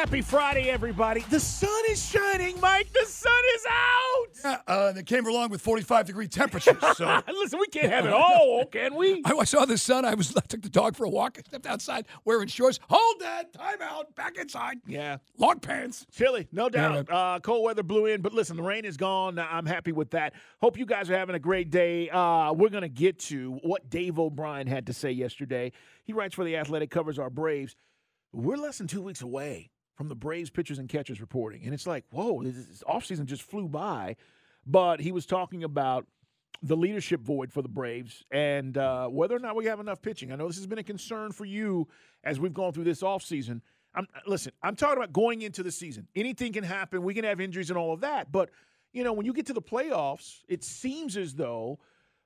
Happy Friday, everybody. The sun is shining, Mike. The sun is out. Yeah, uh, came along with 45 degree temperatures. So Listen, we can't have it all, can we? I, I saw the sun. I was I took the dog for a walk. I stepped outside wearing shorts. Hold that. Time out. Back inside. Yeah. Long pants. Chilly, no doubt. Yeah. Uh, cold weather blew in, but listen, the rain is gone. I'm happy with that. Hope you guys are having a great day. Uh, we're going to get to what Dave O'Brien had to say yesterday. He writes for The Athletic, covers our Braves. We're less than two weeks away from the Braves pitchers and catchers reporting. And it's like, whoa, this, this offseason just flew by. But he was talking about the leadership void for the Braves and uh, whether or not we have enough pitching. I know this has been a concern for you as we've gone through this offseason. I'm listen, I'm talking about going into the season. Anything can happen. We can have injuries and all of that. But, you know, when you get to the playoffs, it seems as though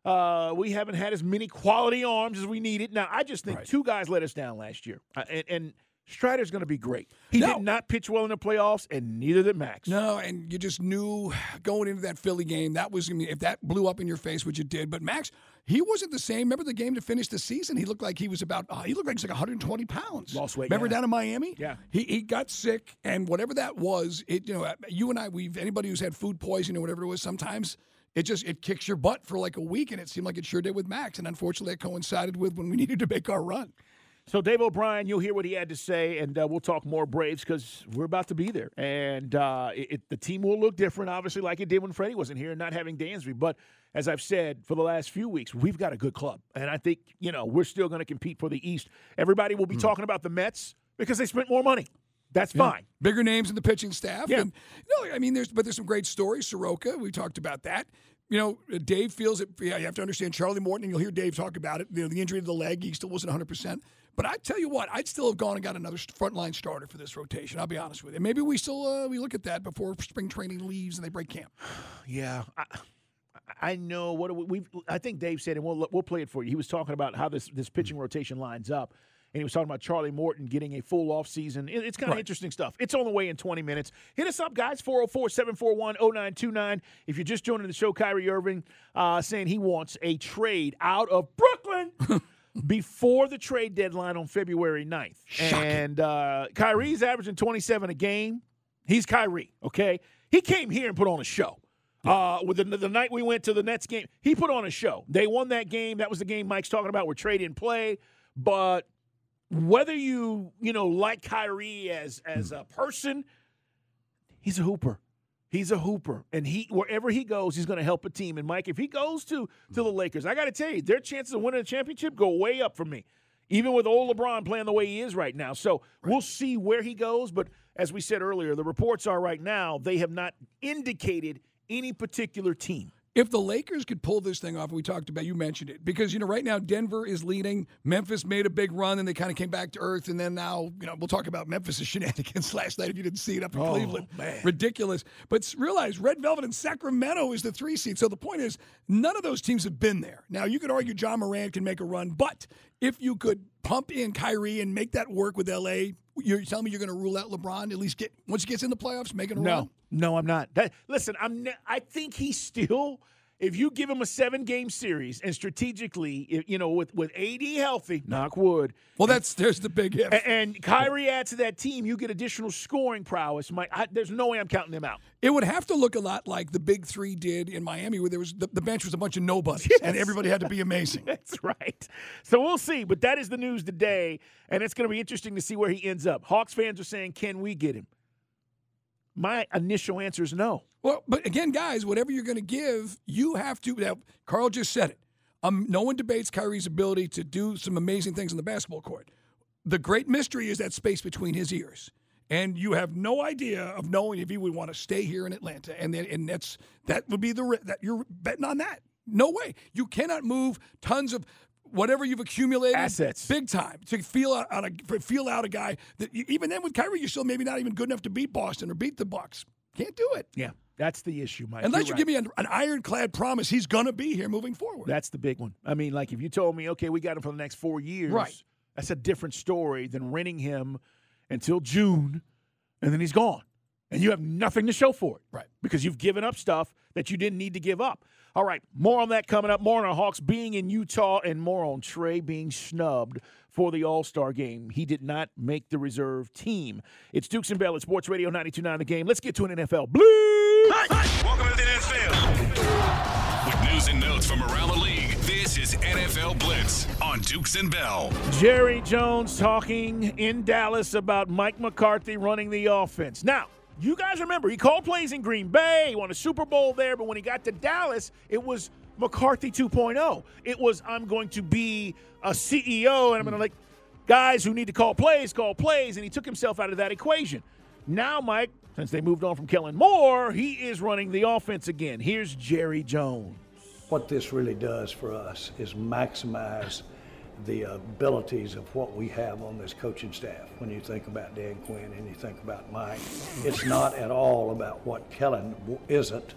uh, we haven't had as many quality arms as we needed. Now, I just think Right. two guys let us down last year. Uh, and, and Strider's going to be great. He No. did not pitch well in the playoffs, and neither did Max. No, and you just knew going into that Philly game that was I mean, if that blew up in your face, which it did. But Max, he wasn't the same. Remember the game to finish the season? He looked like he was about. Uh, he looked like he's like 120 pounds. Lost weight, Remember yeah. down in Miami? Yeah. He he got sick, and whatever that was, it you know you and I we've anybody who's had food poisoning or whatever it was sometimes. It just it kicks your butt for like a week, and it seemed like it sure did with Max. And unfortunately, it coincided with when we needed to make our run. So Dave O'Brien, you'll hear what he had to say, and uh, we'll talk more Braves because we're about to be there, and uh, it, it- the team will look different, obviously, like it did when Freddie wasn't here, and not having Dansby. But as I've said for the last few weeks, we've got a good club, and I think you know we're still going to compete for the East. Everybody will be talking about the Mets because they spent more money. That's fine. Bigger names in the pitching staff. Yeah. And no, I mean, there's but there's some great stories. Soroka, we talked about that. You know, Dave feels it. Yeah, you have to understand Charlie Morton, and you'll hear Dave talk about it. You know, the injury to the leg, he still wasn't 100. percent But I tell you what, I'd still have gone and got another frontline starter for this rotation. I'll be honest with you. Maybe we still uh, we look at that before spring training leaves and they break camp. Yeah, I, I know what we, have I think Dave said, and we'll we'll play it for you. He was talking about how this this pitching rotation lines up, and he was talking about Charlie Morton getting a full off season. It- it's kind of Right. interesting stuff. It's on the way in 20 minutes. Hit us up, guys. 404-741-0929. If you're just joining the show, Kyrie Irving uh, saying he wants a trade out of Brooklyn. Before the trade deadline on February 9th. Shocking. And uh, Kyrie's averaging 27 a game. He's Kyrie, okay? He came here and put on a show. Uh, with the, the night we went to the Nets game, he put on a show. They won that game. That was the game Mike's talking about where trade didn't play. But whether you you know like Kyrie as as a person, he's a hooper. He's a hooper, and he wherever he goes, he's going to help a team. And Mike, if he goes to to the Lakers, I got to tell you, their chances of winning a championship go way up for me. Even with old LeBron playing the way he is right now, so we'll see where he goes. But as we said earlier, the reports are right now they have not indicated any particular team. If the Lakers could pull this thing off, we talked about, you mentioned it, because, you know, right now Denver is leading. Memphis made a big run and they kind of came back to earth. And then now, you know, we'll talk about Memphis' shenanigans last night if you didn't see it up in Oh, Cleveland. man. Ridiculous. But realize Red Velvet and Sacramento is the three seed. So the point is, none of those teams have been there. Now, you could argue Ja Morant can make a run, but if you could pump in Kyrie and make that work with LA, you're telling me you're going to rule out LeBron, at least get once he gets in the playoffs, making a run? no, I'm not. That, listen, I'm. I think he's still. If you give him a seven game series and strategically, you know, with with AD healthy, knock wood, Well, that's there's the big if. and Kyrie adds to that team, you get additional scoring prowess. Mike, I, there's no way I'm counting them out. It would have to look a lot like the Big Three did in Miami, where there was the, the bench was a bunch of nobodies, and everybody had to be amazing. That's right. So we'll see. But that is the news today, and it's going to be interesting to see where he ends up. Hawks fans are saying, "Can we get him?" My initial answer is no. Well, but again, guys, whatever you're going to give, you have to. Now, Carl just said it. Um, no one debates Kyrie's ability to do some amazing things on the basketball court. The great mystery is that space between his ears. And you have no idea of knowing if he would want to stay here in Atlanta, and then and that's that would be the that you're betting on that. No way. You cannot move tons of whatever you've accumulated Assets. big time to feel out on a feel out a guy that you, even then with Kyrie you're still maybe not even good enough to beat Boston or beat the Bucks. Can't do it Yeah, that's the issue, Mike. unless You're you right. give me an, an ironclad promise he's going to be here moving forward. That's the big one. I mean, like if you told me, okay, we got him for the next four years, Right. That's a different story than renting him until June, and then he's gone. and you have nothing to show for it. Right. Because you've given up stuff that you didn't need to give up. All right, more on that coming up. More on our Hawks being in Utah, and more on Trae being snubbed for the All Star game. He did not make the reserve team. It's Dukes and Bell at Sports Radio 92.9 The Game. Let's get to an NFL Blue. Welcome to the NFL. With news and notes from around the league, this is NFL Blitz on Dukes and Bell. Jerry Jones talking in Dallas about Mike McCarthy running the offense. Now, you guys remember he called plays in Green Bay, he won a Super Bowl there, but when he got to Dallas, it was McCarthy 2.0. It was I'm going to be a CEO and I'm going to like guys who need to call plays, call plays, and he took himself out of that equation. Now, Mike, since they moved on from Kellen Moore, he is running the offense again. Here's Jerry Jones. What this really does for us is maximize the abilities of what we have on this coaching staff. When you think about Dan Quinn and you think about Mike, it's not at all about what Kellen isn't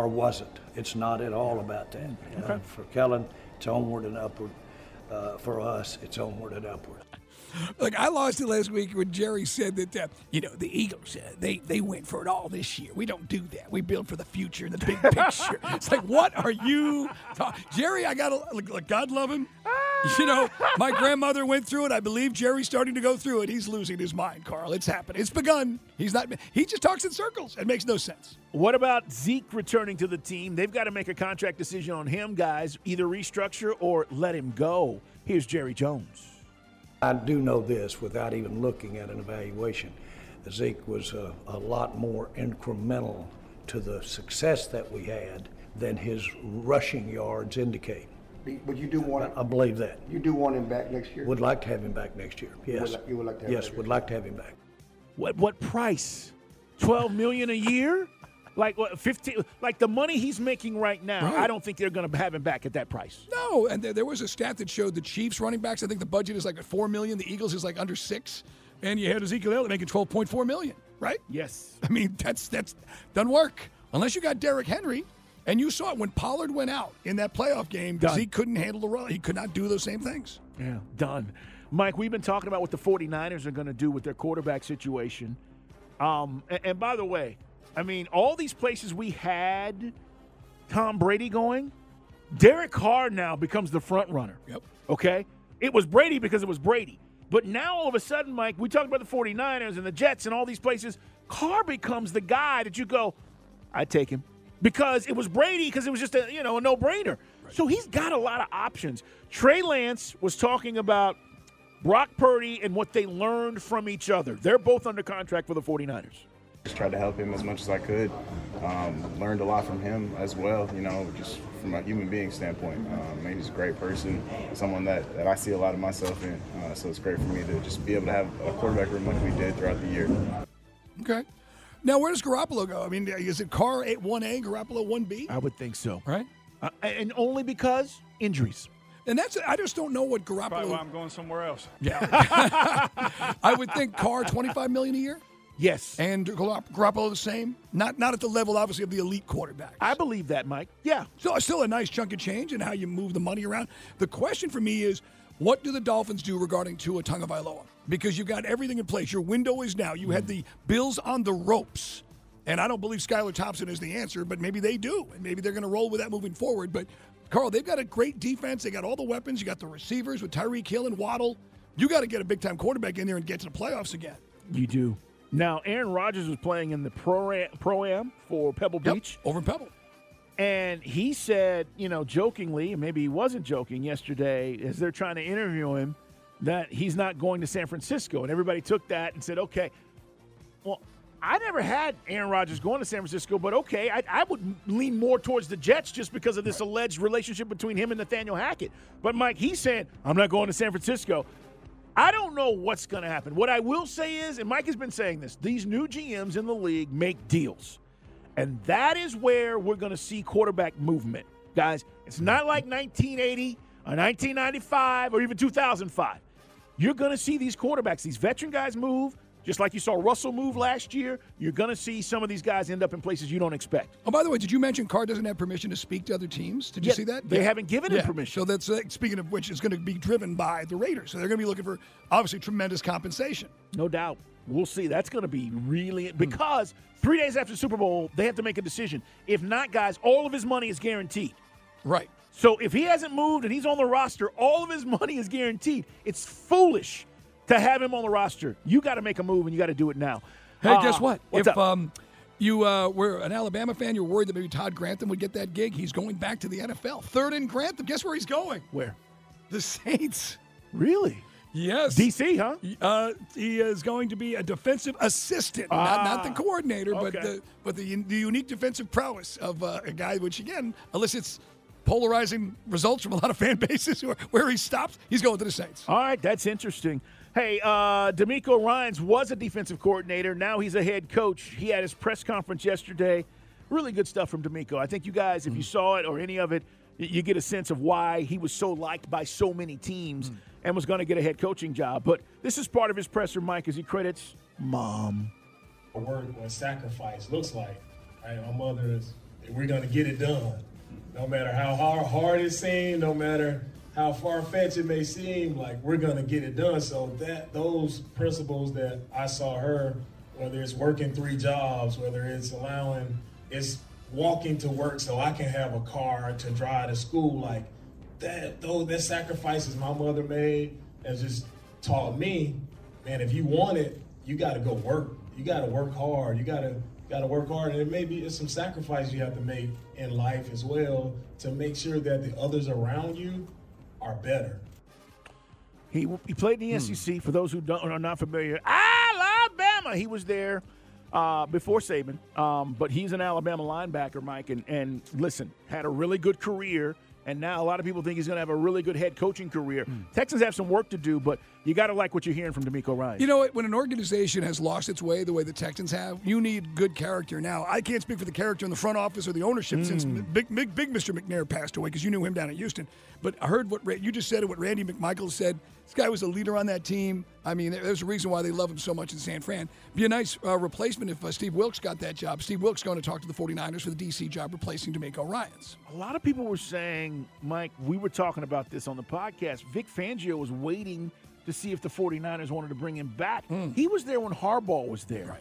or wasn't. It's not at all about that. Uh, for Kellen, it's onward and upward. Uh, for us, it's onward and upward. Like I lost it last week when Jerry said that uh, you know the Eagles uh, they they went for it all this year. We don't do that. We build for the future and the big picture. it's like what are you, ta- Jerry? I gotta like, like, God love him. You know, my grandmother went through it. I believe Jerry's starting to go through it. He's losing his mind, Carl. It's happening. It's begun. He's not. He just talks in circles. It makes no sense. What about Zeke returning to the team? They've got to make a contract decision on him, guys. Either restructure or let him go. Here's Jerry Jones. I do know this without even looking at an evaluation. Zeke was a, a lot more incremental to the success that we had than his rushing yards indicate. But you do want I believe that. you do want him back next year. Would like to have him back next year. Yes. li- you would like to have him yes, back would like to have him back. What what price? Twelve million a year? Like what? Fifteen? Like the money he's making right now? Right. I don't think they're going to have him back at that price. No, and there, there was a stat that showed the Chiefs running backs. I think the budget is like at four million. The Eagles is like under six, and you had Ezekiel Elliott making twelve point four million. Right? Yes. I mean, that's that's doesn't work unless you got Derrick Henry. And you saw it when Pollard went out in that playoff game. because he couldn't handle the run. He could not do those same things. Yeah, done. Mike, we've been talking about what the 49ers are going to do with their quarterback situation. Um, and, and by the way, I mean, all these places we had Tom Brady going, Derek Carr now becomes the front runner. Yep. Okay? It was Brady because it was Brady. But now all of a sudden, Mike, we talked about the 49ers and the Jets and all these places. Carr becomes the guy that you go, I'd take him. Because it was Brady, because it was just a you know a no-brainer. So he's got a lot of options. Trey Lance was talking about Brock Purdy and what they learned from each other. They're both under contract for the 49ers. Just tried to help him as much as I could. Um, learned a lot from him as well, you know, just from a human being standpoint. Um, he's a great person, someone that, that I see a lot of myself in. Uh, so it's great for me to just be able to have a quarterback room like we did throughout the year. Okay. Now, where does Garoppolo go? I mean, is it Carr 1A, Garoppolo 1B? I would think so. Right? Uh, and only because injuries. And that's I just don't know what Garoppolo. Probably why Garoppolo. I'm going somewhere else. Yeah. I would think Carr 25 million a year Yes. and Garoppolo the same. Not not at the level obviously of the elite quarterback. I believe that, Mike. Yeah. So still a nice chunk of change in how you move the money around. The question for me is, what do the Dolphins do regarding Tua Tagovailoa? Because you've got everything in place. Your window is now. You had the Bills on the ropes, and I don't believe Skylar Thompson is the answer, but maybe they do, and maybe they're going to roll with that moving forward. But Carl, they've got a great defense. They got all the weapons. You got the receivers with Tyreek Hill and Waddle. You got to get a big time quarterback in there and get to the playoffs again. You do. Now, Aaron Rodgers was playing in the pro pro am for Pebble Yep, Beach, over in Pebble. And he said, you know, jokingly, maybe he wasn't joking yesterday, as they're trying to interview him, that he's not going to San Francisco, and everybody took that and said, okay, well. I never had Aaron Rodgers going to San Francisco, but okay, I, I would lean more towards the Jets just because of this alleged relationship between him and Nathaniel Hackett. But Mike, he's saying, I'm not going to San Francisco. I don't know what's going to happen. What I will say is, and Mike has been saying this, these new GMs in the league make deals. And that is where we're going to see quarterback movement. Guys, it's not like 1980 or 1995 or even 2005. You're going to see these quarterbacks, these veteran guys move, just like you saw Russell move last year. You're going to see some of these guys end up in places you don't expect. Oh, by the way, did you mention Carr doesn't have permission to speak to other teams? Did you Yeah, see that? they haven't given him Yeah. permission. So that's uh, speaking of which is going to be driven by the Raiders. So they're going to be looking for obviously tremendous compensation. No doubt. We'll see. That's going to be really because three days after Super Bowl, they have to make a decision. If not, guys, all of his money is guaranteed. Right. So if he hasn't moved and he's on the roster, all of his money is guaranteed. It's foolish to have him on the roster. You got to make a move and you got to do it now. Hey, Uh, guess what? What's if up? um you uh, were an Alabama fan, you're worried that maybe Todd Grantham would get that gig. He's going back to the NFL. Third in Grantham. Guess where he's going? Where? The Saints. Really? Yes. DC, huh? Uh, he is going to be a defensive assistant, not, not the Ah, coordinator, but the but the, the unique defensive prowess of uh, a guy, which again elicits polarizing results from a lot of fan bases. Where, where he stops, he's going to the Saints. All right, that's interesting. Hey, uh, DeMeco Ryans was a defensive coordinator. Now he's a head coach. He had his press conference yesterday. Really good stuff from DeMeco. I think you guys, if you saw it or any of it, you get a sense of why he was so liked by so many teams hmm. and was going to get a head coaching job. But this is part of his presser, Mike, as he credits mom. work, what sacrifice looks like. Right? My mother is, we're gonna get it done. No matter how hard, hard it seems, no matter how far fetched it may seem, like we're gonna get it done. So that those principles that I saw her, whether it's working three jobs, whether it's allowing, it's walking to work so I can have a car to drive to school, like that those that sacrifices my mother made has just taught me, man, if you want it, you gotta go work. You gotta work hard. You gotta gotta work hard. And maybe it's some sacrifice you have to make in life as well to make sure that the others around you are better. He, he played in the hmm. SEC. For those who don't are not familiar, Alabama. He was there uh, before Saban, um, but he's an Alabama linebacker, Mike. And, and listen, had a really good career. And now a lot of people think he's going to have a really good head coaching career. Texans have some work to do, but you got to like what you're hearing from DeMeco Ryan. You know what? When an organization has lost its way the way the Texans have, you need good character. Now, I can't speak for the character in the front office or the ownership since big, big, big Mr. McNair passed away because you knew him down at Houston. But I heard what Ra- you just said and what Randy McMichael said. This guy was a leader on that team. I mean, there's a reason why they love him so much in San Fran. Be a nice uh, replacement if uh, Steve Wilks got that job. Steve Wilks going to talk to the 49ers for the DC job, replacing DeMeco Ryans. a lot of people were saying, Mike, we were talking about this on the podcast. Vic Fangio was waiting to see if the 49ers wanted to bring him back. He was there when Harbaugh was there.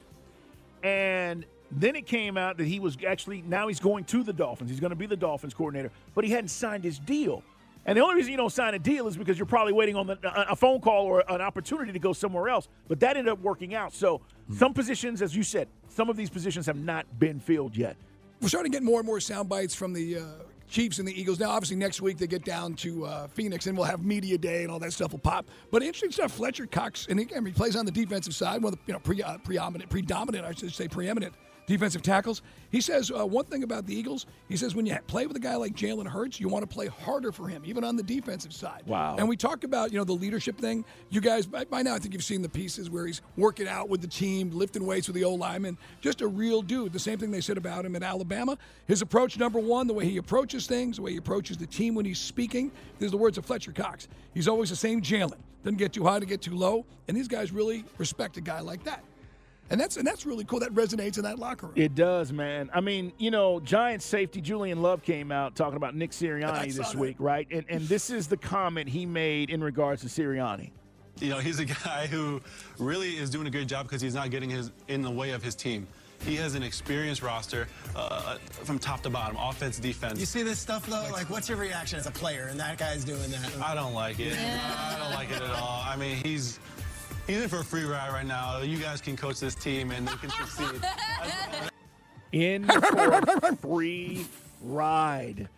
And then it came out that he was actually, now he's going to the Dolphins. He's going to be the Dolphins coordinator, but he hadn't signed his deal. And the only reason you don't sign a deal is because you're probably waiting on the, a, phone call or an opportunity to go somewhere else. But that ended up working out. So some positions, as you said, some of these positions have not been filled yet. We're starting to get more and more sound bites from the uh, Chiefs and the Eagles. Now, obviously, next week they get down to uh, Phoenix and we'll have media day and all that stuff will pop. But interesting stuff. Fletcher Cox, and again, he plays on the defensive side, one of the you know pre, uh, predominant, predominant, I should say, preeminent defensive tackles. He says uh, one thing about the Eagles. He says when you play with a guy like Jalen Hurts, you want to play harder for him, even on the defensive side. Wow. And we talk about you know the leadership thing. You guys by, by now I think you've seen the pieces where he's working out with the team, lifting weights with the old lineman. Just a real dude. The same thing they said about him at Alabama. His approach, number one, the way he approaches things, the way he approaches the team when he's speaking. There's the words of Fletcher Cox. He's always the same Jalen. Doesn't get too high to get too low. And these guys really respect a guy like that. And that's and that's really cool. That resonates in that locker room. It does, man. I mean, you know, Giants safety Julian Love came out talking about Nick I Sirianni saw this that. week, right? And and this is the comment he made in regards to Sirianni. You know, he's a guy who really is doing a good job because he's not getting his in the way of his team. He has an experienced roster uh, from top to bottom, offense, defense. You see this stuff though? Like, what's your reaction as a player? And that guy's doing that. I don't like it. I don't like it at all. I mean, he's he's in for a free ride right now. You guys can coach this team and they can succeed. In for a free ride.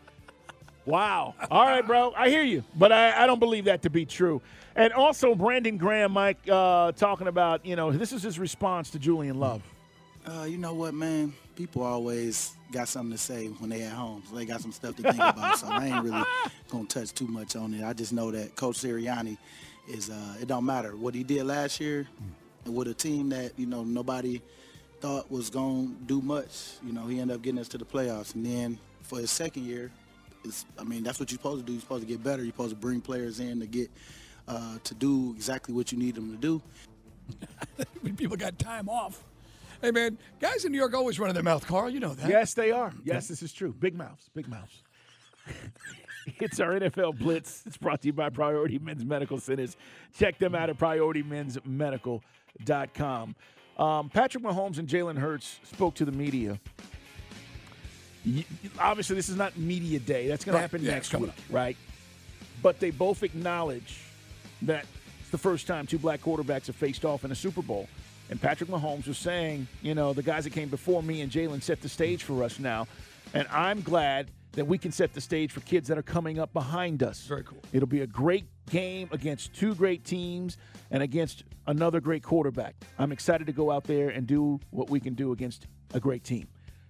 Wow. All right, bro. I hear you, but I, I don't believe that to be true. And also, Brandon Graham, Mike, uh, talking about, you know, this is his response to Julian Love. Uh, you know what, man? People always got something to say when they at home. So they got some stuff to think about. So I ain't really gonna touch too much on it. I just know that Coach Sirianni is. Uh, it don't matter what he did last year with a team that you know nobody thought was gonna do much. You know, he ended up getting us to the playoffs, and then for his second year, it's. I mean, that's what you're supposed to do. You're supposed to get better. You're supposed to bring players in to get uh, to do exactly what you need them to do. when people got time off. Hey man, guys in New York always running their mouth. Carl, you know that. Yes, they are. Yes, this is true. Big mouths. Big mouths. It's our NFL Blitz. It's brought to you by Priority Men's Medical Centers. Check them out at PriorityMen'sMedical.com. Um, Patrick Mahomes and Jalen Hurts spoke to the media. Obviously, this is not media day. That's going Right. to happen Yeah, next week, right? But they both acknowledge that it's the first time two black quarterbacks have faced off in a Super Bowl. And Patrick Mahomes was saying, you know, the guys that came before me and Jalen set the stage for us now. And I'm glad that we can set the stage for kids that are coming up behind us. Very cool. It'll be a great game against two great teams and against another great quarterback. I'm excited to go out there and do what we can do against a great team.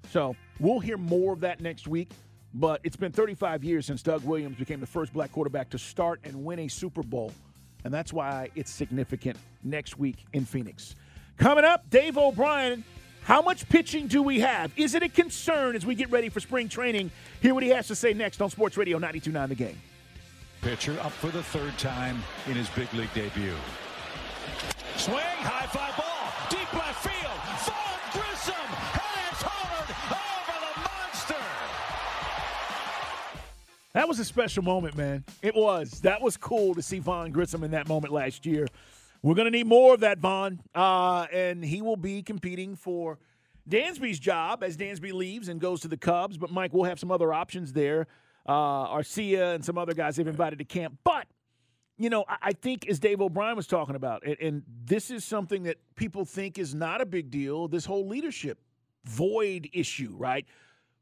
So we'll hear more of that next week. But it's been 35 years since Doug Williams became the first black quarterback to start and win a Super Bowl. And that's why it's significant next week in Phoenix. Coming up, Dave O'Brien. How much pitching do we have? Is it a concern as we get ready for spring training? Hear what he has to say next on Sports Radio 929 The Game. Pitcher up for the third time in his big league debut. Swing, high fly ball, deep left field. Vaughn Grissom, and it's hollered over the monster. That was a special moment, man. It was. That was cool to see Vaughn Grissom in that moment last year. We're going to need more of that, Vaughn. Uh, and he will be competing for Dansby's job as Dansby leaves and goes to the Cubs. But, Mike, we'll have some other options there. Uh, Arcia and some other guys they've invited to camp. But, you know, I, I think as Dave O'Brien was talking about, and, and this is something that people think is not a big deal this whole leadership void issue, right?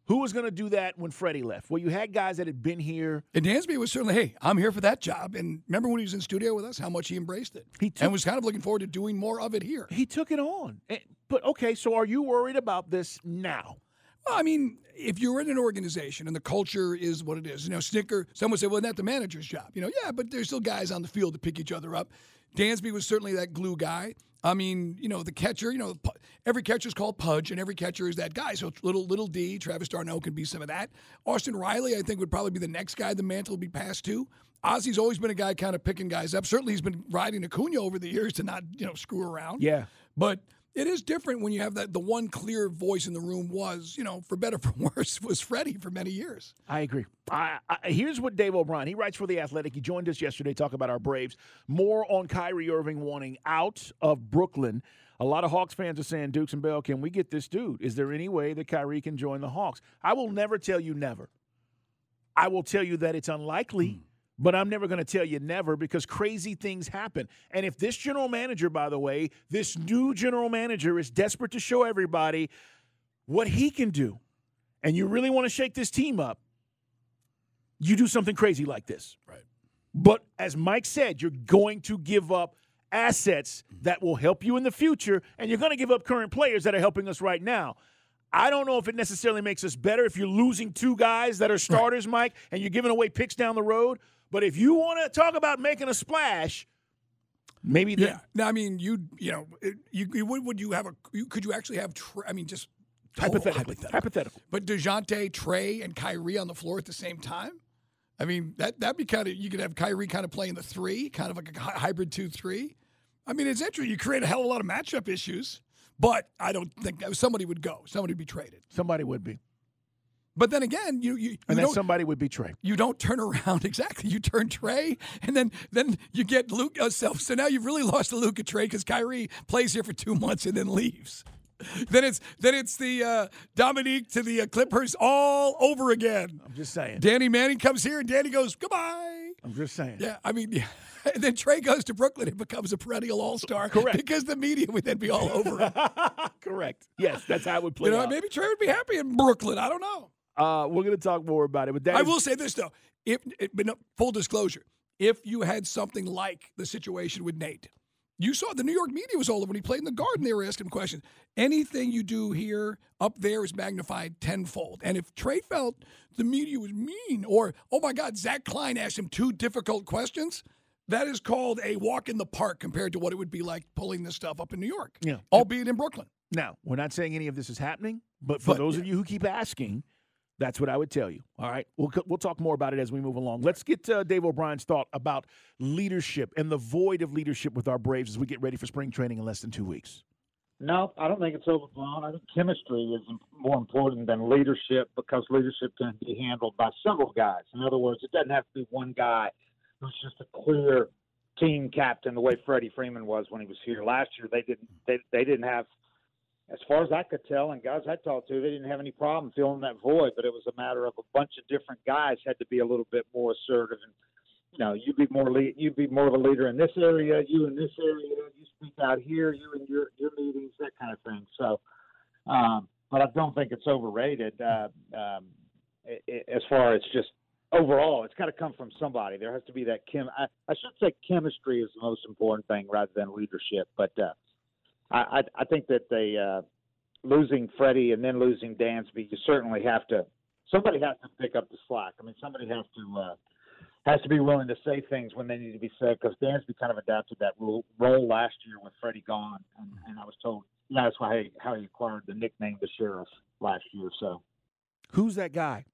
Who was going to do that when Freddie left? Well, you had guys that had been here. And Dansby was certainly, hey, I'm here for that job. And remember when he was in studio with us, how much he embraced it. He took- and was kind of looking forward to doing more of it here. He took it on. Eh, But okay, so are you worried about this now? Well, I mean, if you're in an organization and the culture is what it is, you know, Snicker, someone would say, well, isn't that the manager's job? You know, yeah, but there's still guys on the field to pick each other up. Dansby was certainly that glue guy. I mean, you know, the catcher, you know, every catcher is called Pudge, and every catcher is that guy. So little little D, Travis d'Arnaud can be some of that. Austin Riley, I think, would probably be the next guy the mantle would be passed to. Ozzie's always been a guy kind of picking guys up. Certainly, he's been riding Acuna over the years to not, you know, screw around. Yeah. But it is different when you have that. The one clear voice in the room was, you know, for better for worse, was Freddie for many years. I agree. I, I, here's what Dave O'Brien, he writes for The Athletic. He joined us yesterday, talk about our Braves. More on Kyrie Irving wanting out of Brooklyn. A lot of Hawks fans are saying, Dukes and Bell, can we get this dude? Is there any way that Kyrie can join the Hawks? I will never tell you never. I will tell you that it's unlikely, hmm. But I'm never going to tell you never because crazy things happen. And if this general manager, by the way, this new general manager is desperate to show everybody what he can do, and you really want to shake this team up, you do something crazy like this. Right. But as Mike said, you're going to give up assets that will help you in the future, and you're going to give up current players that are helping us right now. I don't know if it necessarily makes us better if you're losing two guys that are starters, Mike, and you're giving away picks down the road. But if you want to talk about making a splash, maybe Yeah. then No, I mean, you, you know, it- you, you would, would you have a? You, could you actually have? Tra- I mean, just total hypothetically, hypothetical. But Dejounte, Trae, and Kyrie on the floor at the same time. I mean, that that'd be kind of. You could have Kyrie kind of playing the three, kind of like a hybrid two-three. I mean, it's interesting. You create a hell of a lot of matchup issues, but I don't think somebody would go. Somebody would be traded. Somebody would be. But then again, you you, you And then somebody would be Trae. you don't turn around exactly. You turn Trae, and then then you get Luke uh, self. So now you've really lost the Luke Trae because Kyrie plays here for two months and then leaves. then it's then it's the uh, Dominique to the uh, Clippers all over again. I'm just saying. Danny Manning comes here and Danny goes goodbye. I'm just saying. Yeah, I mean, yeah. and then Trae goes to Brooklyn and becomes a perennial All Star. Correct. Because the media would then be all over him. Correct. Yes, that's how it would play you know, out. maybe Trae would be happy in Brooklyn. I don't know. Uh, we're going to talk more about it, but that I is- will say this though, if it, but no, full disclosure, if you had something like the situation with Nate, you saw the New York media was all over when he played in the Garden. They were asking him questions. Anything you do here up there is magnified tenfold. And if Trae felt the media was mean, or oh my God, Zach Klein asked him two difficult questions. That is called a walk in the park compared to what it would be like pulling this stuff up in New York, Yeah. albeit in Brooklyn. Now, we're not saying any of this is happening, but for But, those of you who keep asking, that's what I would tell you. All right, we'll we'll talk more about it as we move along. Let's get uh, Dave O'Brien's thought about leadership and the void of leadership with our Braves as we get ready for spring training in less than two weeks. No, I don't think it's overblown. I think chemistry is more important than leadership because leadership can be handled by several guys. In other words, it doesn't have to be one guy who's just a clear team captain the way Freddie Freeman was when he was here last year. They didn't they they didn't have as far as I could tell and guys I talked to, they didn't have any problem filling that void, but it was a matter of a bunch of different guys had to be a little bit more assertive and you know, you'd be more lead, you be more of a leader in this area, you in this area, you speak out here, you in your your meetings, that kind of thing. So, um, but I don't think it's overrated. Uh, um, it, it, as far as just overall, it's got to come from somebody. There has to be that chem. I, I should say chemistry is the most important thing rather than leadership. But uh, I, I I think that they uh, losing Freddie and then losing Dansby, you certainly have to. Somebody has to pick up the slack. I mean, somebody has to. Uh, has to be willing to say things when they need to be said because Dansby kind of adapted that role, role last year with Freddie gone, and, and I was told know, that's why he, how he acquired the nickname the Sheriff last year. So, who's that guy?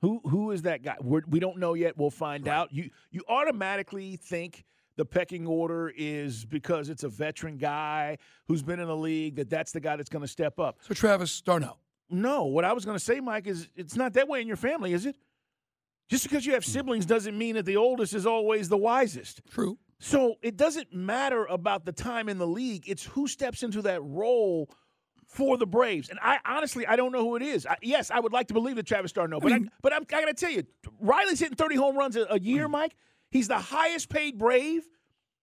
Who who is that guy? We're, we do not know yet. We'll find right. out. You you automatically think the pecking order is because it's a veteran guy who's been in the league that that's the guy that's going to step up. So Travis D'Arnaud. No, what I was going to say, Mike, is it's not that way in your family, is it? Just because you have hmm. siblings doesn't mean that the oldest is always the wisest. True. So it doesn't matter about the time in the league. It's who steps into that role for the Braves. And I honestly, I don't know who it is. I, yes, I would like to believe that Travis d'Arnaud, but I, but I'm, I got to tell you, Riley's hitting 30 home runs a, a year, hmm. Mike. He's the highest paid Brave.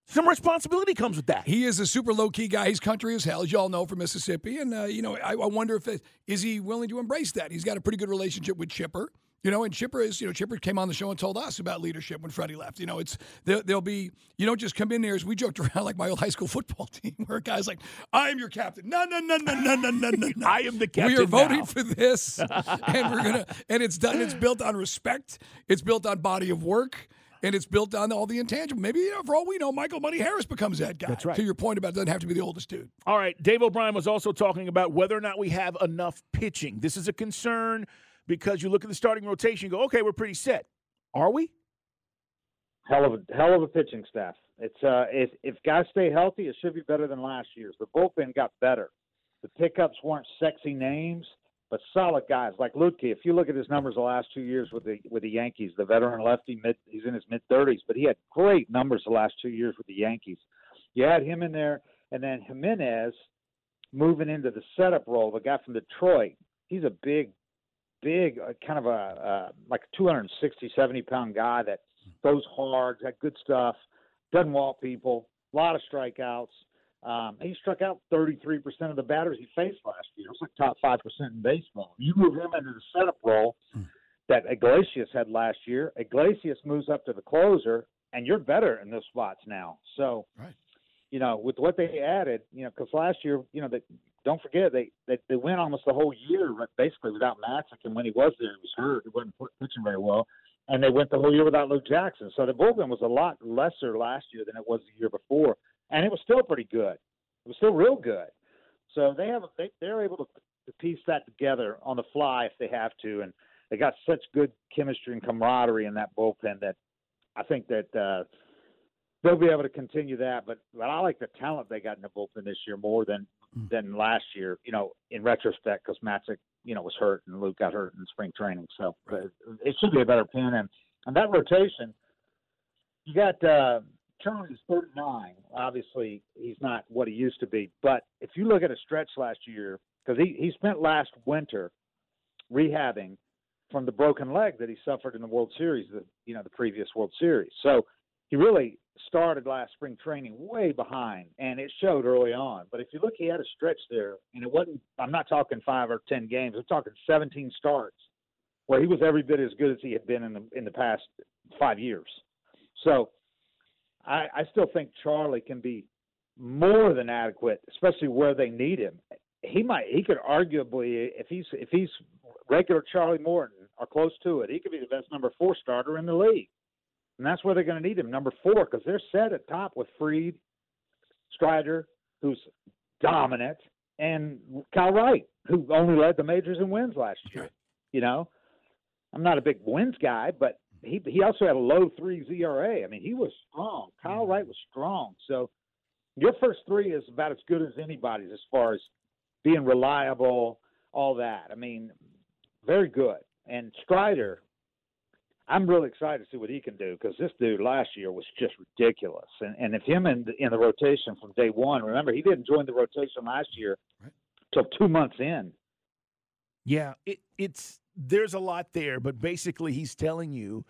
Some responsibility comes with that. He is a super low key guy. He's country as hell, as y'all know from Mississippi. And, uh, you know, I, I wonder if it, is he willing to embrace that? He's got a pretty good relationship with Chipper. You know, and Chipper is, you know, Chipper came on the show and told us about leadership when Freddie left. You know, it's there, will be, you don't just come in there as we joked around like my old high school football team where a guy's like, I am your captain. No, no, no, no, no, no, no, no. I am the captain. We are voting now. for this. and we're gonna and it's done, it's built on respect, it's built on body of work. And it's built on all the intangible. Maybe you know, for all we know, Michael Money Harris becomes that guy. That's right. To your point about it doesn't have to be the oldest dude. All right. Dave O'Brien was also talking about whether or not we have enough pitching. This is a concern because you look at the starting rotation, go, okay, we're pretty set. Are we? Hell of a hell of a pitching staff. It's uh, if if guys stay healthy, it should be better than last year's. The bullpen got better. The pickups weren't sexy names, but solid guys like Luetge. If you look at his numbers the last two years with the with the Yankees, the veteran lefty, mid he's in his mid thirties, but he had great numbers the last two years with the Yankees. You had him in there, and then Jimenez moving into the setup role. The guy from Detroit, he's a big big, uh, kind of a uh, like a 260, 70 pound guy that goes hard, got good stuff, doesn't walk people, a lot of strikeouts. Um, he struck out 33% of the batters he faced last year. It was like top 5% in baseball. You move him into the setup role that Iglesias had last year. Iglesias moves up to the closer, and you're better in those spots now. So, right. you know, with what they added, you know, because last year, you know, they, don't forget they, they they went almost the whole year basically without Matzek, and when he was there, he was hurt. He wasn't pitching very well, and they went the whole year without Luke Jackson. So the bullpen was a lot lesser last year than it was the year before, and it was still pretty good. It was still real good. So they have they they're able to, to piece that together on the fly if they have to, and they got such good chemistry and camaraderie in that bullpen that I think that. uh they'll be able to continue that. But but I like the talent they got in the bullpen this year more than mm. than last year. You know, in retrospect, because Matzek, you know, was hurt and Luke got hurt in spring training. So right. it should be a better pen. And and that rotation, you got uh, Charlie's 39. Obviously, he's not what he used to be. But if you look at a stretch last year, because he he spent last winter rehabbing from the broken leg that he suffered in the World Series, the you know the previous World Series. So he really started last spring training way behind, and it showed early on. But if you look, he had a stretch there, and it wasn't. I'm not talking five or ten games. I'm talking 17 starts, where he was every bit as good as he had been in the in the past five years. So, I, I still think Charlie can be more than adequate, especially where they need him. He might. He could arguably, if he's if he's regular Charlie Morton or close to it, he could be the best number four starter in the league and that's where they're going to need him, number four, because they're set at top with Fried, Strider, who's dominant, and Kyle Wright, who only led the majors in wins last year. You know, I'm not a big wins guy, but he he also had a low three ERA. I mean, he was strong. Kyle mm-hmm. Wright was strong. So your first three is about as good as anybody's as far as being reliable, all that. I mean, very good. And Strider, I'm really excited to see what he can do because this dude last year was just ridiculous. And and if him in the, in the rotation from day one, remember he didn't join the rotation last year till two months in. Yeah, it, it's there's a lot there, but basically he's telling you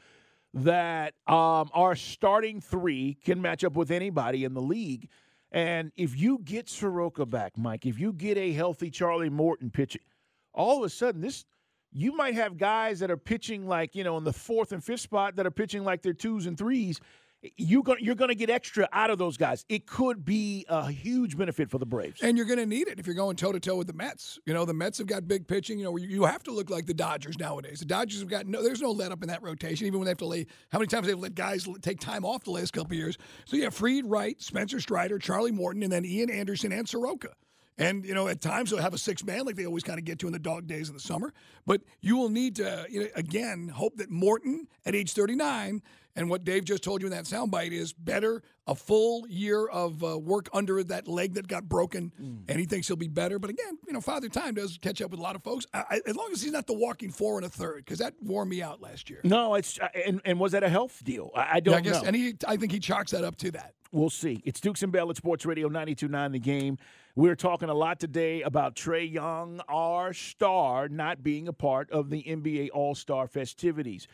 that um, our starting three can match up with anybody in the league. And if you get Soroka back, Mike, if you get a healthy Charlie Morton pitching, all of a sudden this you might have guys that are pitching like you know in the fourth and fifth spot that are pitching like they're twos and threes. You go, you're going to get extra out of those guys. It could be a huge benefit for the Braves. And you're going to need it if you're going toe to toe with the Mets. You know, the Mets have got big pitching. You know, you have to look like the Dodgers nowadays. The Dodgers have got no, there's no let up in that rotation, even when they have to lay, how many times they've let guys take time off the last couple years. So, you have Fried Wright, Spencer Strider, Charlie Morton, and then Ian Anderson and Soroka. And, you know, at times they'll have a six man like they always kind of get to in the dog days of the summer. But you will need to, you know, again, hope that Morton at age 39 and what Dave just told you in that soundbite is better a full year of uh, work under that leg that got broken, mm. and he thinks he'll be better. But again, you know, Father Time does catch up with a lot of folks. I, I, as long as he's not the walking four and a third, because that wore me out last year. No, it's uh, and, and was that a health deal? I, I don't yeah, I guess, know. And he, I think he chalks that up to that. We'll see. It's Dukes and Bell at Sports Radio 92.9 The Game. We're talking a lot today about Trae Young, our star, not being a part of the NBA All Star festivities.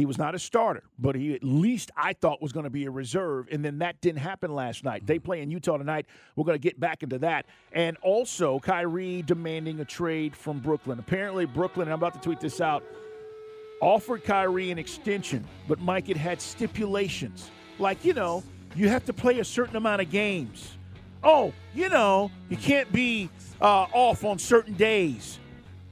He was not a starter, but he at least I thought was going to be a reserve, and then that didn't happen last night. They play in Utah tonight. We're going to get back into that, and also Kyrie demanding a trade from Brooklyn. Apparently, Brooklyn. I'm about to tweet this out. Offered Kyrie an extension, but Mike, it had stipulations. Like you know, you have to play a certain amount of games. Oh, you know, you can't be uh, off on certain days.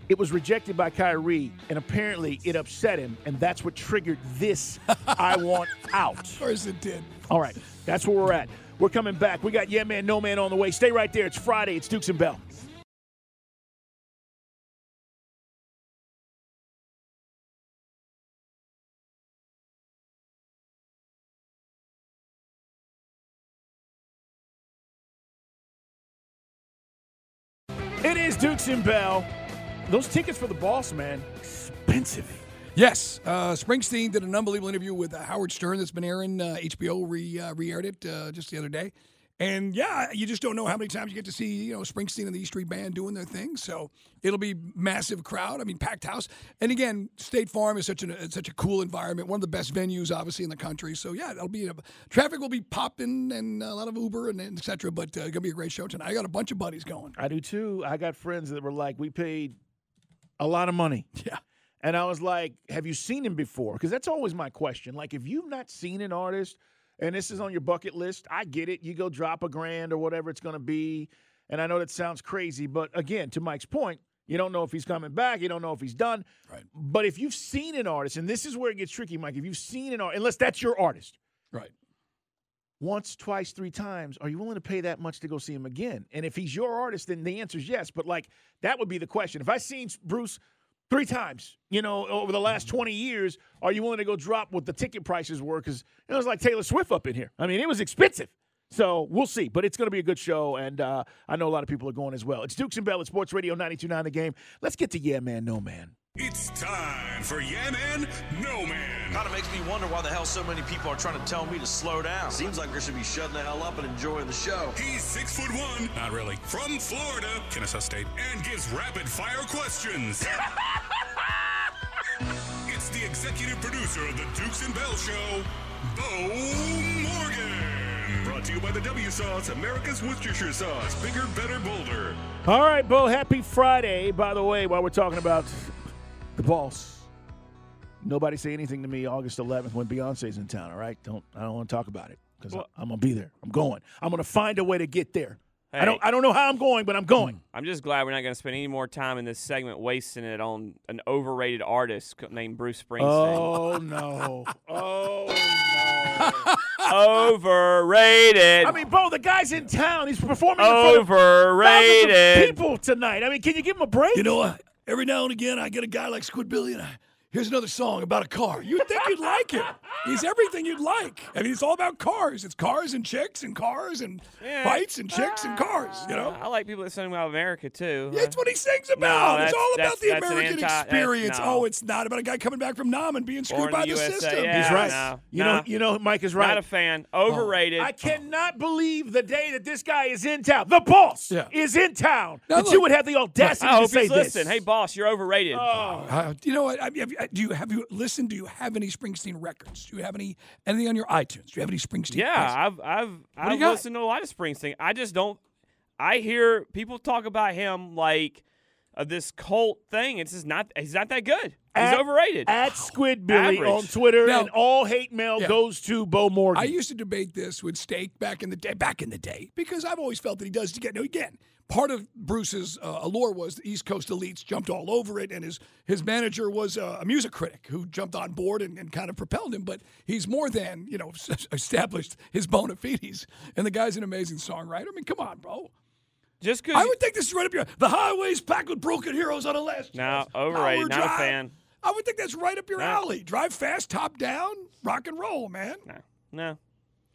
It was rejected by Kyrie, and apparently it upset him, and that's what triggered this I want out. Of course it did. All right, that's where we're at. We're coming back. We got Yeah Man, No Man on the way. Stay right there. It's Friday. It's Dukes and Bell. It is Dukes and Bell. Those tickets for the boss, man, expensive. Yes, uh, Springsteen did an unbelievable interview with uh, Howard Stern that's been airing. Uh, HBO re uh, re-aired it uh, just the other day, and yeah, you just don't know how many times you get to see you know Springsteen and the E Street Band doing their thing. So it'll be massive crowd. I mean, packed house. And again, State Farm is such a such a cool environment. One of the best venues, obviously, in the country. So yeah, that'll be a, traffic will be popping and a lot of Uber and, and etc. But uh, gonna be a great show tonight. I got a bunch of buddies going. I do too. I got friends that were like, we paid a lot of money. Yeah. And I was like, have you seen him before? Because that's always my question. Like, if you've not seen an artist and this is on your bucket list, I get it. You go drop a grand or whatever it's going to be. And I know that sounds crazy, but again, to Mike's point, you don't know if he's coming back. You don't know if he's done. Right. But if you've seen an artist, and this is where it gets tricky, Mike, if you've seen an artist, unless that's your artist. Right. Once, twice, three times, are you willing to pay that much to go see him again? And if he's your artist, then the answer is yes. But like that would be the question. If I seen Bruce three times, you know, over the last 20 years, are you willing to go drop what the ticket prices were? Because it was like Taylor Swift up in here. I mean, it was expensive. So we'll see, but it's going to be a good show, and uh, I know a lot of people are going as well. It's Dukes and Bell at Sports Radio 92.9 The Game. Let's get to Yeah Man, No Man. It's time for Yeah Man, No Man. Kind of makes me wonder why the hell so many people are trying to tell me to slow down. Seems like they should be shutting the hell up and enjoying the show. He's six foot one, not really, from Florida, Kennesaw State, and gives rapid fire questions. it's the executive producer of the Dukes and Bell Show, Bo Morgan. Brought to you by the W Sauce, America's Worcestershire Sauce. Bigger, better, bolder. All right, Bo, happy Friday. By the way, while we're talking about the boss, nobody say anything to me August 11th when Beyonce's in town, all right? Don't I don't want to talk about it because Well- I'm going to be there. I'm going. I'm going to find a way to get there. I don't I don't know how I'm going, but I'm going. I'm just glad we're not going to spend any more time in this segment wasting it on an overrated artist named Bruce Springsteen. Oh no. Oh Overrated. I mean, Bo, the guy's in town. He's performing in front of Overrated. of people tonight. I mean, can you give him a break? You know, uh, every now and again, I get a guy like Squid Billy, and I, Here's another song about a car. You'd think you'd like it. He's everything you'd like. I mean, it's all about cars. It's cars and chicks and cars and Yeah. fights and chicks and cars. You know, I like people that sing about America too. that's what he sings No, about. it's all about that's- the that's American anti- experience. no. Oh, it's not about a guy coming back from Nam and being screwed Born by the the system. yeah, He's right. no, you no. know, you know, Mike is right. Not a fan. Overrated. I cannot believe the day that this guy is in town. The boss Yeah. is in town. Now that look- you would have the audacity I to hope say he's this. listening. Hey, boss, you're overrated. Uh, you know what? I mean, have you, Uh, do you have you listened? Do you have any Springsteen records? Do you have any anything on your iTunes? Do you have any Springsteen? Yeah, I've I've I've listened to a lot of Springsteen. I just don't. I hear people talk about him like uh, this cult thing. It's just not. He's not that good. He's At- overrated. At Squid Billy Average. on Twitter, Now- and all hate mail Yeah. goes to Bo Morgan. I used to debate this with Steak back in the day, back in the day, because I've always felt that he does get no again. Part of Bruce's uh, allure was the East Coast elites jumped all over it, and his his manager was uh, a music critic who jumped on board and, and kind of propelled him. But he's more than you know established his bona fides, and the guy's an amazing songwriter. I mean, come on, bro. Just because I would think this is right up your. The highways packed with broken heroes on the last. No, Power overrated. Not a fan. I would think that's right up your No. alley. Drive fast, top down, rock and roll, man. No, no.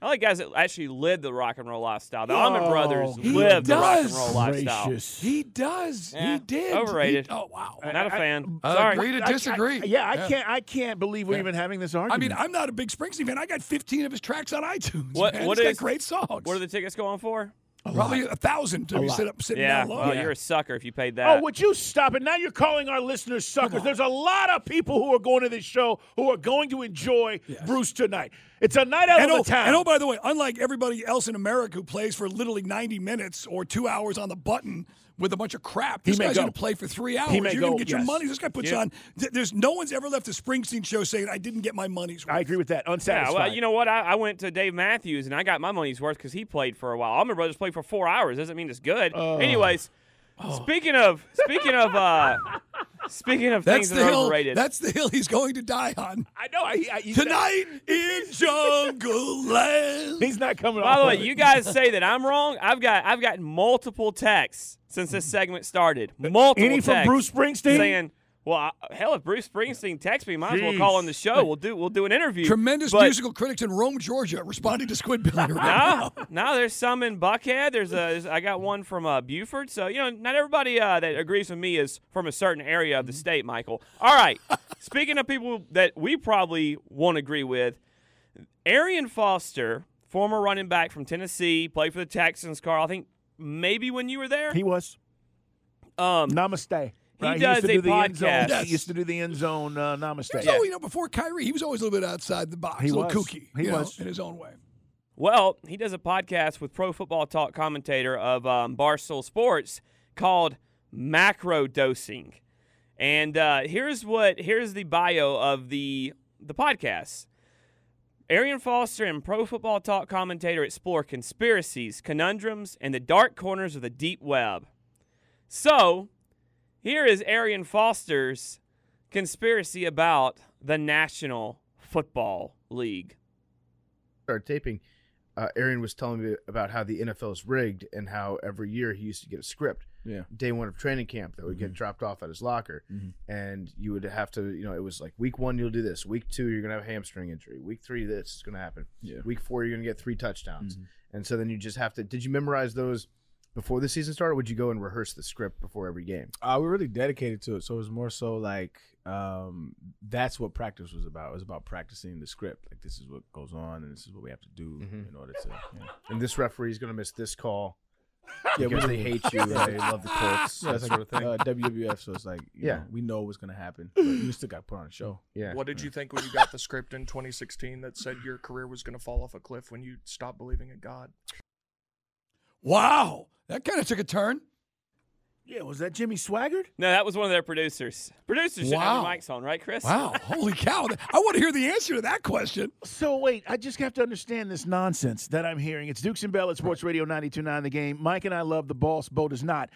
I like guys that actually live the rock and roll lifestyle. The Allman oh, Brothers he lived the rock and does. roll lifestyle. Gracious. He does. Yeah, He did. overrated. He- oh wow. Not a fan. I Sorry. agree to I- I- disagree. yeah, I Yeah. can't. I can't believe we're even having this argument. I mean, I'm not a big Springsteen fan. I got 15 of his tracks on iTunes. What- man. what He's is- got great songs. What are the tickets going for? Probably a thousand to A be sit up, sitting Yeah, down low. well, you're a sucker if you paid oh, that. Oh, would you stop it? Now you're calling our listeners suckers. There's a lot of people who are going to this show who are going to enjoy Bruce tonight. It's a night out and, on oh, the town. and oh, by the way, unlike everybody else in America who plays for literally 90 minutes or two hours on the button with a bunch of crap, this may guy's go. going to play for three hours. He may You're going to get your money. This guy puts Yeah. on. th- There's no one's ever left a Springsteen show saying I didn't get my money's worth. I agree with that. Yeah, Unsatisfied. well, you know what? I, I went to Dave Matthews and I got my money's worth because he played for a while. Allman Brothers played for four hours. Doesn't mean it's good. Oh. Anyways, speaking of speaking of uh, speaking of That's things the that are hill. overrated. That's the hill he's going to die on. I know. I, I, he's Tonight in Jungleland. He's not coming By off. the way, it. you guys say that I'm wrong. I've got I've gotten multiple texts since this segment started. Multiple Any from Bruce Springsteen? saying, "Well, I, hell, if Bruce Springsteen texts me, might as well call on the show. We'll do we'll do an interview." Tremendous But- musical critics in Rome, Georgia, responding to Squid Billy. Right No, no, there's some in Buckhead. There's a, there's- I got one from uh, Buford. So you know, not everybody uh, that agrees with me is from a certain area of the state, Michael. All right. Speaking of people that we probably won't agree with, Arian Foster, former running back from Tennessee, played for the Texans. Carl, I think maybe when you were there. He was. Um, Namaste. He Right? does used to a do the end zone. podcast. He used to do the end zone uh, namaste. He was always, you know, before Kyrie, he was always a little bit outside the box, He a little was. kooky, He you know, was. in his own way. Well, he does a podcast with Pro Football Talk commentator of um, Barstool Sports called Macro Dosing, and uh, here's what here's the bio of the the podcast. Arian Foster and Pro Football Talk commentator explore conspiracies, conundrums, and the dark corners of the deep web. So, here is Arian Foster's conspiracy about the National Football League. started taping, uh, Aaron was telling me about how the NFL is rigged and how every year he used to get a script. Yeah. Day one of training camp that would get dropped off at his locker, and you would have to, you know, it was like week one you'll do this, week two you're gonna have a hamstring injury, week three this is gonna happen, Yeah. week four you're gonna get three touchdowns, and so then you just have to. Did you memorize those before the season started? Or would you go and rehearse the script before every game? Uh, we were really dedicated to it, so it was more so like um, that's what practice was about. It was about practicing the script. Like this is what goes on, and this is what we have to do Mhm. in order to. Yeah. And this referee is gonna miss this call. Yeah, because we- they hate you. and they love the Colts. Yeah, that it's sort of thing. uh, WWF, so it's like you Yeah. know, we know what's gonna happen, but you still got put on a show. Yeah. What did you think when you got the script in 2016 that said your career was going to fall off a cliff when you stopped believing in God? Wow, that kind of took a turn. Yeah, was that Jimmy Swaggart? No, that was one of their producers. Producers should have Wow. their mics on, right, Chris? Wow, holy cow! I want to hear the answer to that question. So wait, I just have to understand this nonsense that I'm hearing. It's Dukes and Bell at Sports Radio 92.9 The Game. Mike and I love the boss. Bo does not.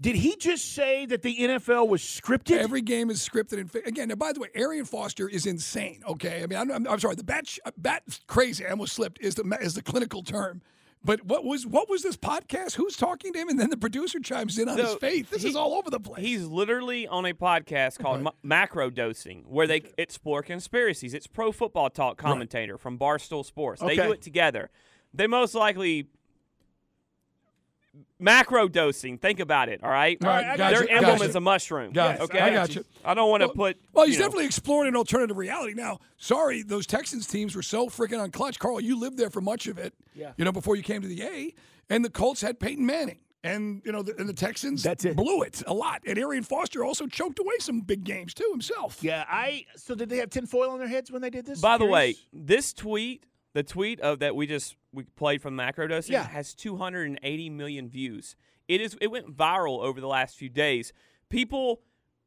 Did he just say that the NFL was scripted? Every game is scripted. And fi- again, now, by the way, Arian Foster is insane. Okay, I mean, I'm, I'm, I'm sorry, the bat, uh, bat crazy. I almost slipped. Is the is the clinical term But what was what was this podcast? Who's talking to him? And then the producer chimes in on his faith. This he- is all over the place. He's literally on a podcast called Ma- Macro Dosing, where they explore conspiracies. It's pro football talk commentator from Barstool Sports. They do it together. They most likely macro dosing. Think about it. All right. All right, I got Their you, emblem got is a mushroom. Got okay. I got you. I don't want to put. Well, he's you know, definitely exploring an alternative reality. Now, sorry, those Texans teams were so freaking on clutch. Carl, you lived there for much of it. Yeah. You know, before you came to the A, and the Colts had Peyton Manning. And you know, the, and the Texans That's it. blew it a lot. And Arian Foster also choked away some big games too himself. Yeah, I. So did they have tinfoil on their heads when they did this? By the way, this tweet, the tweet of that we just we played from macro dosing, Yeah. has 280 million views. It is it went viral over the last few days. People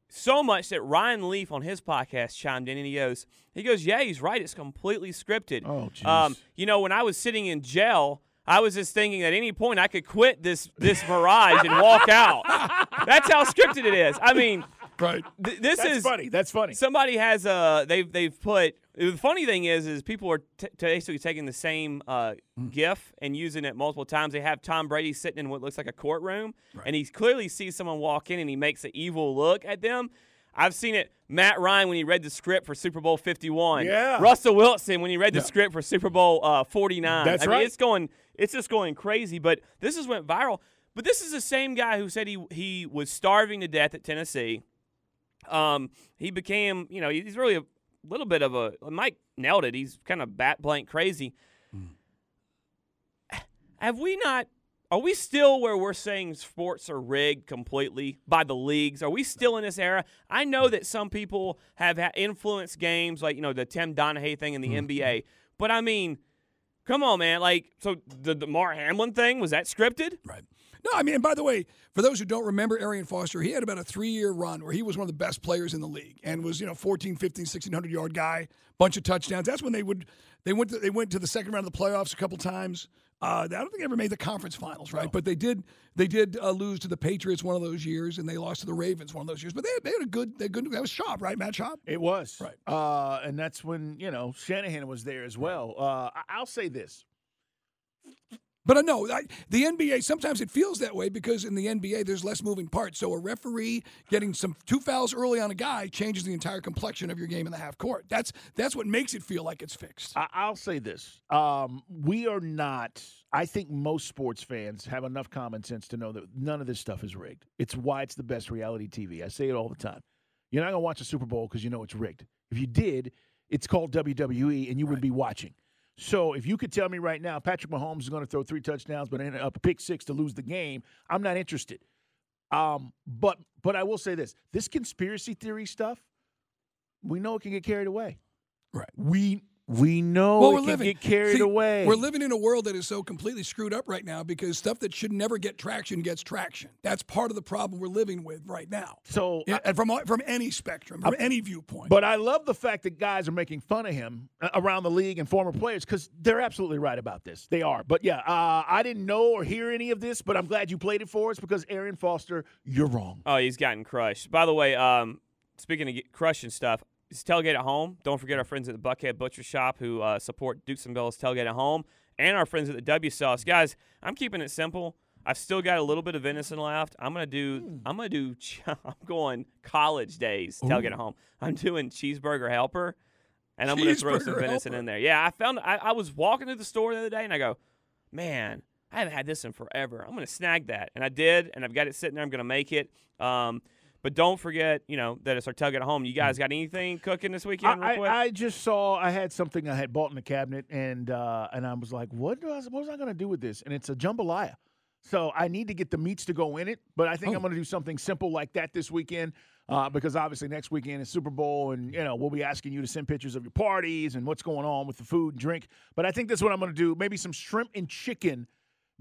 so much that Ryan Leaf on his podcast chimed in and he goes, he goes, yeah, he's right. It's completely scripted. Oh, jeez. Um, you know, when I was sitting in jail. I was just thinking at any point I could quit this this mirage and walk out. That's how scripted it is. I mean, right. Th- this That's is funny. That's funny. Somebody has uh they've they've put the funny thing is is people are t- basically taking the same uh, Hmm. GIF and using it multiple times. They have Tom Brady sitting in what looks like a courtroom, and he clearly sees someone walk in and he makes an evil look at them. I've seen it. Matt Ryan when he read the script for Super Bowl Fifty One. Yeah. Russell Wilson when he read the Yeah. script for Super Bowl uh, Forty Nine. That's I mean, right. It's going. It's just going crazy. But this just went viral. But this is the same guy who said he he was starving to death at Tennessee. Um, he became, you know, he's really a little bit of a Mike nailed it. He's kind of bat blank crazy. Mm. Have we not? Are we still where we're saying sports are rigged completely by the leagues? Are we still in this era? I know mm. that some people have ha- influenced games, like you know the Tim Donaghy thing in the mm. NBA. But I mean, come on, man! Like, so the Damar Hamlin thing was that scripted? Right. No, I mean, and by the way, for those who don't remember Arian Foster, he had about a three year run where he was one of the best players in the league and was, you know, 14, 15, 1600 yard guy, bunch of touchdowns. That's when they would, they went to, they went to the second round of the playoffs a couple times. Uh, I don't think they ever made the conference finals, right? But they did, they did uh, lose to the Patriots one of those years and they lost to the Ravens one of those years. But they, they had a good, they had good, that was Schaub, right? Matt Schaub? It was Right. uh, and that's when you know Shanahan was there as well. Uh, I'll say this: But I know I, the NBA. Sometimes it feels that way because in the NBA there's less moving parts. So a referee getting some two fouls early on a guy changes the entire complexion of your game in the half court. That's that's what makes it feel like it's fixed. I- I'll say this: um, we are not. I think most sports fans have enough common sense to know that none of this stuff is rigged. It's why it's the best reality TV. I say it all the time. You're not gonna watch a Super Bowl because you know it's rigged. If you did, it's called WWE, and you would be watching. So if you could tell me right now, Patrick Mahomes is going to throw three touchdowns, but end up a pick six to lose the game, I'm not interested. Um, but but I will say this: this conspiracy theory stuff, we know it can get carried away. Right. We we know well, we're can living get carried see, away. We're living in a world that is so completely screwed up right now because stuff that should never get traction gets traction. That's part of the problem we're living with right now. So, Yeah, and from from any spectrum, from any viewpoint. But I love the fact that guys are making fun of him uh, around the league and former players because they're absolutely right about this. They are. But yeah, uh, I didn't know or hear any of this, but I'm glad you played it for us because Arian Foster, you're wrong. Oh, he's gotten crushed. By the way, um, speaking of crushing stuff, it's tailgate at home. Don't forget our friends at the Buckhead Butcher Shop who uh, support Dukes and Bells tailgate at home, and our friends at the W Sauce. Guys, I'm keeping it simple. I've still got a little bit of venison left. I'm gonna do. I'm gonna do. I'm going college days tailgate at home. I'm doing cheeseburger helper, and I'm gonna throw some venison helper. in there. Yeah, I found. I, I was walking to the store the other day, and I go, man, I haven't had this in forever. I'm gonna snag that, and I did, and I've got it sitting there. I'm gonna make it. Um, but don't forget, you know, that it's our tailgate at home. You guys got anything cooking this weekend? real I, quick? I, I just saw I had something I had bought in the cabinet, and uh, and I was like, what was, what was I going to do with this? And it's a jambalaya. So I need to get the meats to go in it, but I think I'm going to do something simple like that this weekend. Uh, because obviously next weekend is Super Bowl, and you know we'll be asking you to send pictures of your parties and what's going on with the food and drink. But I think that's what I'm going to do. Maybe some shrimp and chicken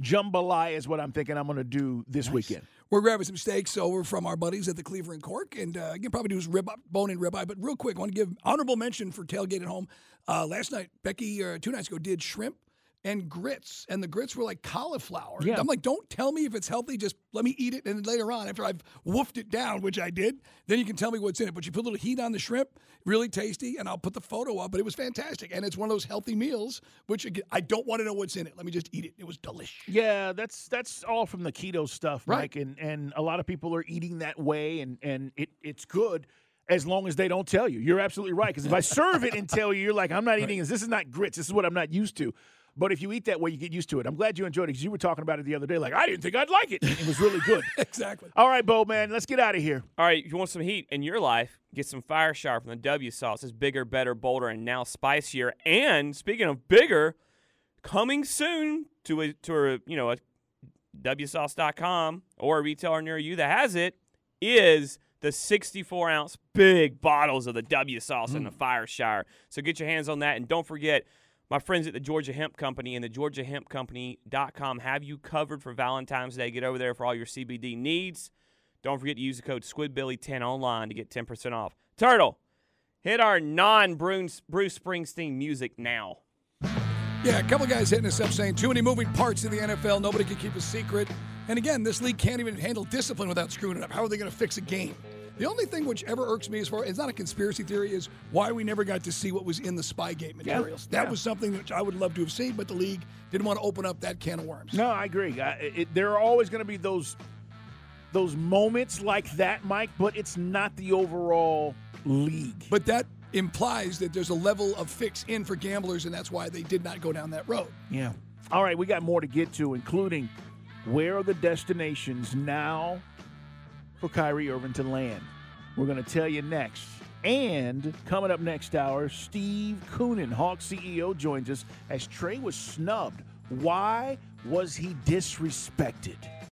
jambalaya is what I'm thinking I'm going to do this weekend. We're grabbing some steaks over from our buddies at the Cleaver and Cork, and uh, you can probably do is rib bone in ribeye. But real quick, I want to give honorable mention for tailgate at home. Uh, last night, Becky, uh, two nights ago, did shrimp and grits, and the grits were like cauliflower. Yeah. I'm like, don't tell me if it's healthy. Just let me eat it, and then later on, after I've woofed it down, which I did, then you can tell me what's in it. But you put a little heat on the shrimp, really tasty, and I'll put the photo up. But it was fantastic, and it's one of those healthy meals. Which again, I don't want to know what's in it. Let me just eat it. It was delicious. Yeah, that's that's all from the keto stuff, Right. Mike, and and a lot of people are eating that way, and and it it's good as long as they don't tell you. You're absolutely right because if I serve it and tell you, you're like, I'm not eating this. This is not grits. This is what I'm not used to. But if you eat that way, you get used to it. I'm glad you enjoyed it because you were talking about it the other day. Like I didn't think I'd like it. It was really good. exactly. All right, Bo, man, let's get out of here. All right, if you want some heat in your life, get some Fire Shower from the W Sauce. It's bigger, better, bolder, and now spicier. And speaking of bigger, coming soon to a to a you know a wsauce.com or a retailer near you that has it is the 64 ounce big bottles of the W sauce and the mm. Fire Shower. So get your hands on that, and don't forget. My friends at the Georgia Hemp Company and the GeorgiaHempCompany.com have you covered for Valentine's Day. Get over there for all your CBD needs. Don't forget to use the code SquidBilly10 online to get 10% off. Turtle, hit our non Bruce Springsteen music now. Yeah, a couple guys hitting us up saying too many moving parts in the NFL. Nobody can keep a secret. And again, this league can't even handle discipline without screwing it up. How are they going to fix a game? The only thing which ever irks me as far it's not a conspiracy theory is why we never got to see what was in the Spygate materials. Yeah. that yeah. was something which I would love to have seen, but the league didn't want to open up that can of worms. No, I agree. I, it, there are always going to be those those moments like that, Mike, but it's not the overall league. But that implies that there's a level of fix in for gamblers, and that's why they did not go down that road. Yeah. All right, we got more to get to, including where are the destinations now for Kyrie Irving to land? We're going to tell you next. And coming up next hour, Steve Koonin, Hawk CEO, joins us as Trae was snubbed. Why was he disrespected?